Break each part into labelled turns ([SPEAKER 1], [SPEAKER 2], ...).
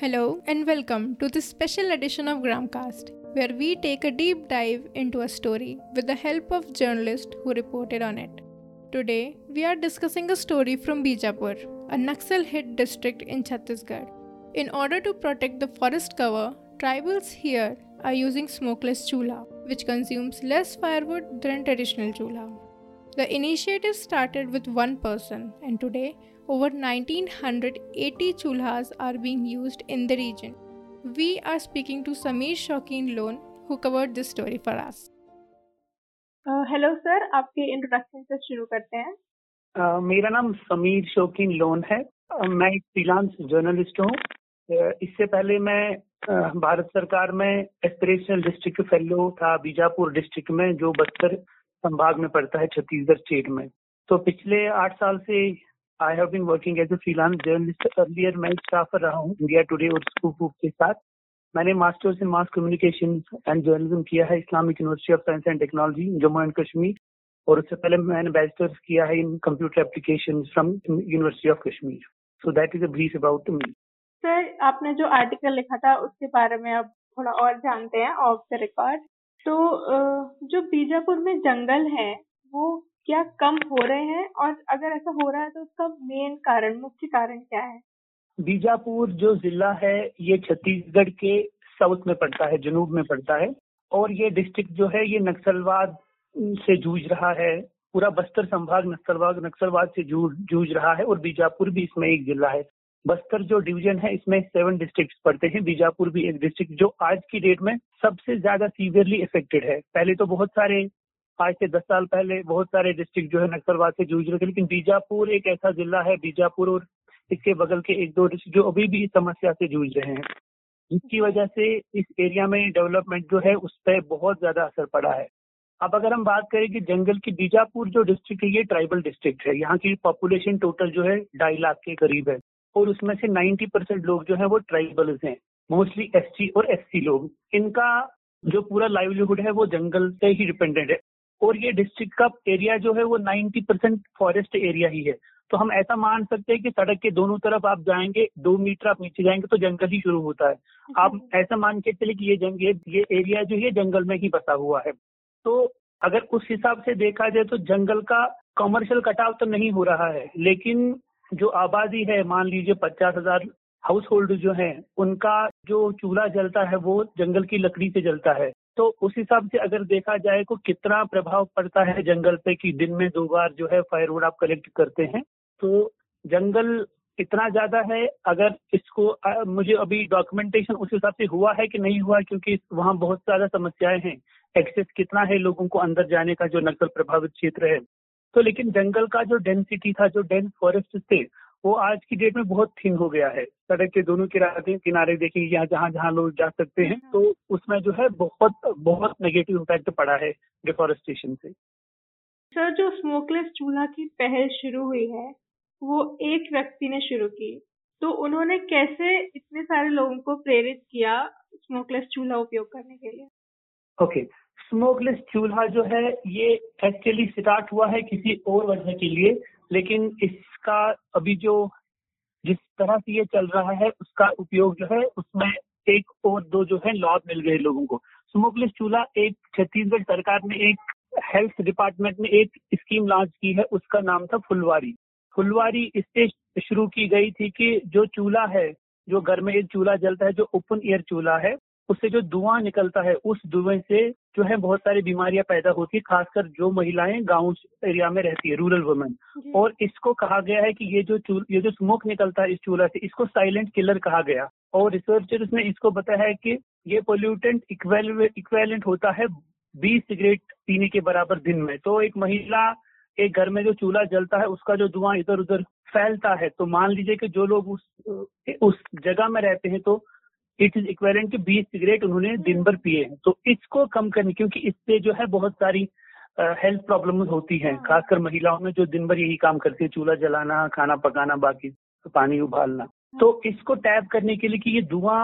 [SPEAKER 1] Hello and welcome to this special edition of Gramcast, where we take a deep dive into a story with the help of journalists who reported on it. Today, we are discussing a story from Bijapur, a Naxal hit district in Chhattisgarh. In order to protect the forest cover, tribals here are using smokeless chula, which consumes less firewood than traditional chula. The initiative started with one person, and today over 1980 chulhas are being used in the region. We are speaking to Sameer Shaukin Lone, who covered this story for us.
[SPEAKER 2] Hello uh, sir आपके introduction से शुरू करते हैं।
[SPEAKER 3] Uh, मेरा नाम समीर शौकीन loan है। Uh, मैं एक फ्रीलांस जर्नलिस्ट हूँ। Uh, इससे पहले मैं uh, भारत सरकार में एस्पिरेशनल डिस्ट्रिक्ट फेलो था बीजापुर डिस्ट्रिक्ट में जो बस्तर संभाग में पड़ता है छत्तीसगढ़ स्टेट में। तो पिछले आठ साल से I have been working as a freelance journalist earlier मैं स्टाफर रहा हूँ इंडिया टुडे और स्कूप के साथ. मैंने masters in mass communication and journalism किया है Islamic university of science and technology Jammu and Kashmir और उससे पहले मैंने बैचलर्स किया है in computer application from university of Kashmir so that is a brief about me
[SPEAKER 2] sir आपने जो आर्टिकल लिखा था, उसके बारे में अब थोड़ा और जानते हैं ऑफ़ द रिकॉर्ड तो जो बीजापुर में जंगल है, वो क्या कम हो रहे हैं और अगर ऐसा हो रहा है तो उसका मेन कारण, मुख्य कारण क्या है?
[SPEAKER 3] बीजापुर जो जिला है, ये छत्तीसगढ़ के साउथ में पड़ता है, जनूब में पड़ता है। और ये डिस्ट्रिक्ट जो है, ये नक्सलवाद से जूझ रहा है। पूरा बस्तर संभाग नक्सलवाद नक्सलवाद से जूझ रहा है और बीजापुर भी इसमें एक जिला है। बस्तर जो डिवीज़न है, इसमें सेवन डिस्ट्रिक्ट पड़ते हैं। बीजापुर भी एक डिस्ट्रिक्ट जो आज की डेट में सबसे ज़्यादा सीवियरली इफेक्टेड है। पहले तो बहुत सारे आज से दस साल पहले बहुत सारे डिस्ट्रिक्ट जो है नक्सलवाद से जूझ रहे थे, लेकिन बीजापुर एक ऐसा जिला है, बीजापुर और इसके बगल के एक दो डिस्ट्रिक्ट जो अभी भी इस समस्या से जूझ रहे हैं। जिसकी वजह से इस एरिया में डेवलपमेंट जो है उस पर बहुत ज़्यादा असर पड़ा है। अब अगर हम बात करें कि जंगल की, बीजापुर जो डिस्ट्रिक्ट है, ये ट्राइबल डिस्ट्रिक्ट है। यहाँ की पॉपुलेशन टोटल जो है ढाई लाख के करीब है। और उसमें से 90 परसेंट लोग जो है वो ट्राइबल्स हैं मोस्टली एस और एससी लोग। इनका जो पूरा लाइवलीहुड है वो जंगल से ही डिपेंडेंट है। और ये डिस्ट्रिक्ट का एरिया जो है वो 90 परसेंट फॉरेस्ट एरिया ही है। तो हम ऐसा मान सकते हैं कि सड़क के दोनों तरफ़ आप जाएँगे दो मीटर आप नीचे जाएँगे तो जंगल ही शुरू होता है। आप ऐसा मान के चले कि ये जंग ये, ये एरिया जो है जंगल में ही बसा हुआ है। तो अगर उस हिसाब से देखा जाए तो जंगल का कॉमर्शियल कटाव तो नहीं हो रहा है लेकिन जो आबादी है मान लीजिए पचास हज़ार हाउस होल्ड जो है उनका जो चूल्हा जलता है वो जंगल की लकड़ी से जलता है। तो उस हिसाब से अगर देखा जाए तो कितना प्रभाव पड़ता है जंगल पे कि दिन में दो बार जो है फायरवुड आप कलेक्ट करते हैं तो जंगल इतना ज़्यादा है अगर इसको आ, मुझे अभी डॉक्यूमेंटेशन उस हिसाब से हुआ है कि नहीं हुआ क्योंकि वहाँ बहुत ज़्यादा समस्याएँ हैं। एक्सेस कितना है लोगों को अंदर जाने का जो नक्सल प्रभावित क्षेत्र है। तो लेकिन जंगल का जो डेंसिटी था जो डेंस फॉरेस्ट थे वो आज की डेट में बहुत थिन हो गया है। सड़क के दोनों किनारे किनारे देखेंगे यहाँ जहाँ जहाँ लोग जा सकते हैं तो उसमें जो है बहुत बहुत नेगेटिव इम्पैक्ट पड़ा है डिफॉरेस्टेशन से।
[SPEAKER 2] सर जो स्मोकलेस चूल्हा की पहल शुरू हुई है वो एक व्यक्ति ने शुरू की। तो उन्होंने कैसे इतने सारे लोगों को प्रेरित किया स्मोकलेस चूल्हा उपयोग करने के लिए?
[SPEAKER 3] ओके स्मोकलेस चूल्हा जो है ये एक्चुअली स्टार्ट हुआ है किसी और वजह के लिए। लेकिन इसका अभी जो जिस तरह से ये चल रहा है, उसका उपयोग जो है, उसमें एक और दो जो है, लाभ मिल गए लोगों को। स्मोकलेस चूल्हा एक छत्तीसगढ़ सरकार ने एक हेल्थ डिपार्टमेंट ने एक स्कीम लॉन्च की है, उसका नाम था फुलवारी। फुलवारी इससे शुरू की गई थी कि जो चूल्हा है, जो घर में एक चूल्हा जलता है, जो ओपन एयर चूल्हा है, उससे जो धुआँ निकलता है, उस धुएँ से जो है बहुत सारी बीमारियाँ पैदा होती है खासकर जो महिलाएँ गाँव एरिया में रहती है रूरल वुमेन और इसको कहा गया है कि ये जो ये जो स्मोक निकलता है इस चूल्हा से इसको साइलेंट किलर कहा गया। और रिसर्चर्स ने इसको बताया है कि ये पोल्यूटेंट इक्वेलेंट होता है बीस सिगरेट पीने के बराबर दिन में। तो एक महिला एक घर में जो चूल्हा जलता है उसका जो धुआँ इधर उधर फैलता है तो मान लीजिए कि जो लोग उस उस जगह में रहते हैं तो इट इज़ इक्वेलेंट टू बीस सिगरेट उन्होंने दिन भर पिए हैं तो इसको कम करने क्योंकि इससे जो है बहुत सारी हेल्थ प्रॉब्लम होती हैं हाँ। खासकर महिलाओं में जो दिन भर यही काम करती है चूल्हा जलाना खाना पकाना बाकी पानी उबालना तो हाँ। इसको टैप करने के लिए कि ये धुआँ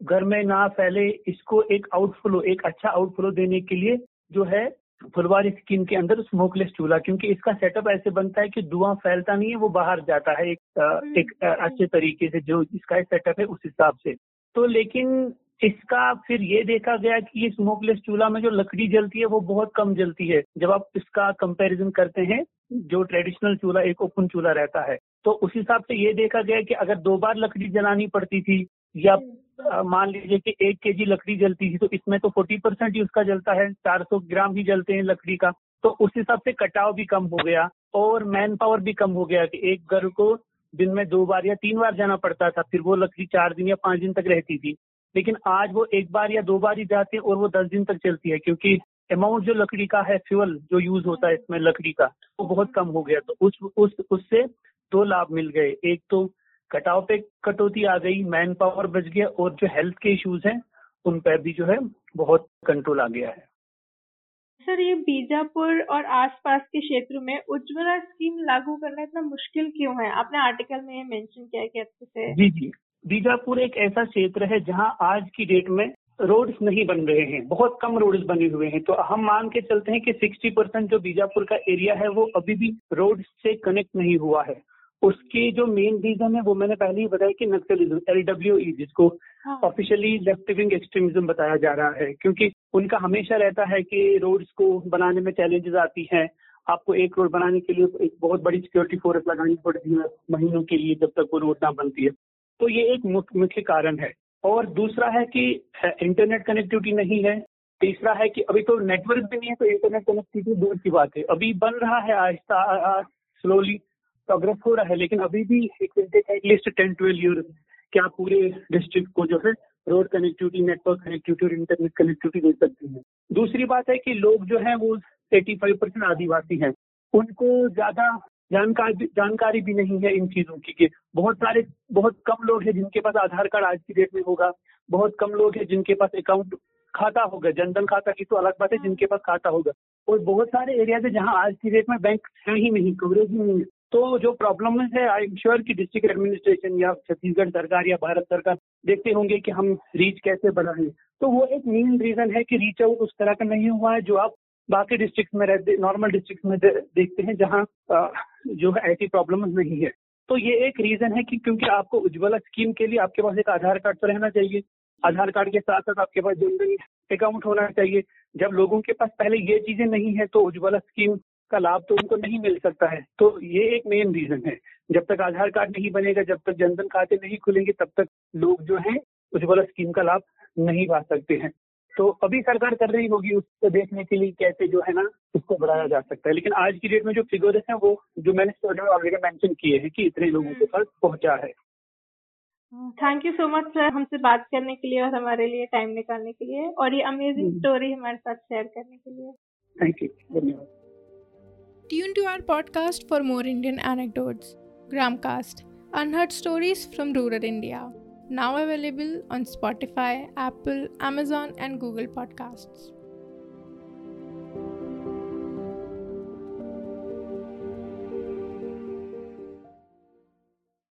[SPEAKER 3] घर में ना फैले इसको एक आउटफ्लो एक अच्छा आउटफ्लो देने के लिए जो है फुलवारी स्कीम के अंदर स्मोकलेस चूल्हा क्योंकि इसका सेटअप ऐसे बनता है कि धुआँ फैलता नहीं है वो बाहर जाता है एक हम्म, एक हम्म। अच्छे तरीके से जो इसका सेटअप है उस हिसाब से तो लेकिन इसका फिर ये देखा गया कि ये स्मोकलेस चूल्हा में जो लकड़ी जलती है वो बहुत कम जलती है। जब आप इसका कंपैरिजन करते हैं जो ट्रेडिशनल चूल्हा एक ओपन चूल्हा रहता है तो उस हिसाब से ये देखा गया कि अगर दो बार लकड़ी जलानी पड़ती थी या मान लीजिए कि एक के जी लकड़ी जलती थी तो इसमें तो फोर्टी परसेंट ही उसका जलता है चार सौ ग्राम ही जलते हैं लकड़ी का। तो उस हिसाब से कटाव भी कम हो गया और मैन पावर भी कम हो गया कि एक घर को दिन में दो बार या तीन बार जाना पड़ता था, फिर वो लकड़ी चार दिन या पाँच दिन तक रहती थी। लेकिन आज वो एक बार या दो बार ही जाते हैं और वो दस दिन तक चलती है, क्योंकि अमाउंट जो लकड़ी का है फ्यूल जो यूज़ होता है इसमें लकड़ी का, वो बहुत कम हो गया। तो उस उस, उससे दो लाभ मिल गए। एक तो कटाव पे कटौती आ गई मैन पावर बच गया और जो हेल्थ के इश्यूज़ हैं, उन पर भी जो है बहुत कंट्रोल आ गया है।
[SPEAKER 2] सर, ये बीजापुर और आसपास के क्षेत्र में उज्ज्वला स्कीम लागू करना इतना मुश्किल क्यों है? आपने आर्टिकल में मेंशन किया है कि अच्छे से।
[SPEAKER 3] जी जी। बीजापुर एक ऐसा क्षेत्र है जहाँ आज की डेट में रोड्स नहीं बन रहे हैं, बहुत कम रोड्स बने हुए हैं। तो हम मान के चलते हैं कि 60 परसेंट जो बीजापुर का एरिया है, वो अभी भी रोड से कनेक्ट नहीं हुआ है। उसकी जो मेन रीजन है वो मैंने पहले ही बताया कि नक्सलिज्म एल डब्ल्यू ई जिसको ऑफिशियली लेफ़्ट विंग एक्सट्रीमिज्म बताया जा रहा है क्योंकि उनका हमेशा रहता है कि रोड्स को बनाने में चैलेंजेस आती हैं। आपको एक रोड बनाने के लिए एक बहुत बड़ी सिक्योरिटी फोर्स लगानी पड़ती है महीनों के लिए जब तक वो रोड ना बनती है। तो ये एक मुख्य कारण है। और दूसरा है कि इंटरनेट कनेक्टिविटी नहीं है। तीसरा है कि अभी तो नेटवर्क भी नहीं है तो इंटरनेट कनेक्टिविटी दूर की बात है। अभी बन रहा है आहिस्ता स्लोली प्रोग्रेस हो रहा है, लेकिन अभी भी एटलीस्ट टेन ट्वेल्व ईयर क्या पूरे डिस्ट्रिक्ट को जो है रोड कनेक्टिविटी नेटवर्क कनेक्टिविटी और इंटरनेट कनेक्टिविटी दे सकती है। दूसरी बात है कि लोग जो है वो एटी फाइव परसेंट आदिवासी हैं। उनको ज़्यादा जानकारी जानकारी भी नहीं है इन चीज़ों की कि बहुत सारे, बहुत कम लोग हैं जिनके पास आधार कार्ड आज की डेट में होगा, बहुत कम लोग हैं जिनके पास अकाउंट खाता होगा, जनधन खाता की तो अलग बात है, जिनके पास खाता होगा। और बहुत सारे एरिया है जहाँ आज की डेट में बैंक है ही नहीं कवरेज ही नहीं है। तो जो प्रॉब्लम है आई एम श्योर कि डिस्ट्रिक्ट एडमिनिस्ट्रेशन या छत्तीसगढ़ सरकार या भारत सरकार देखते होंगे कि हम रीच कैसे बढ़ाएँ। तो वो एक मेन रीजन है कि रीच आउट उस तरह का नहीं हुआ है जो आप बाकी डिस्ट्रिक्ट में रहते नॉर्मल डिस्ट्रिक्ट में देखते हैं जहाँ जो है ऐसी प्रॉब्लम नहीं है। तो ये एक रीजन है कि क्योंकि आपको उज्ज्वला स्कीम के लिए आपके पास एक आधार कार्ड तो रहना चाहिए। आधार कार्ड के साथ साथ आपके पास जनधन अकाउंट होना चाहिए। जब लोगों के पास पहले ये चीज़ें नहीं है तो उज्ज्वला स्कीम का लाभ तो उनको नहीं मिल सकता है। तो ये एक मेन रीजन है। जब तक आधार कार्ड नहीं बनेगा जब तक जनधन खाते नहीं खुलेंगे तब तक लोग जो है उज्ज्वला स्कीम का लाभ नहीं पा सकते हैं। तो अभी सरकार कर रही होगी उसको देखने के लिए कैसे जो है ना उसको बढ़ाया जा सकता है। लेकिन आज की डेट में जो फिगर्स हैं वो जो मैंने ऑलरेडी मेंशन किए हैं कि इतने लोगों के पास पहुँचा है।
[SPEAKER 2] Thank you so much sir हमसे बात करने के लिए और हमारे लिए टाइम निकालने के लिए। और ये अमेजिंग स्टोरी हमारे साथ शेयर करने के लिए।
[SPEAKER 3] थैंक यू धन्यवाद।
[SPEAKER 1] Tune to our podcast for more Indian anecdotes. Gramcast, unheard stories from rural India. Now available on Spotify, Apple, Amazon, and Google Podcasts.